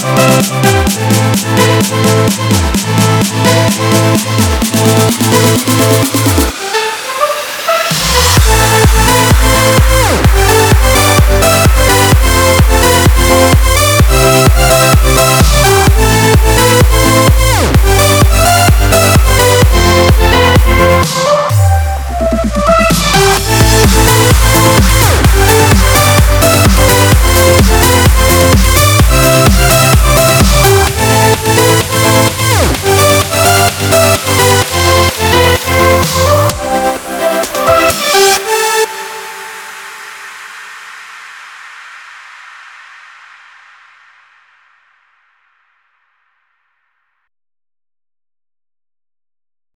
Oh,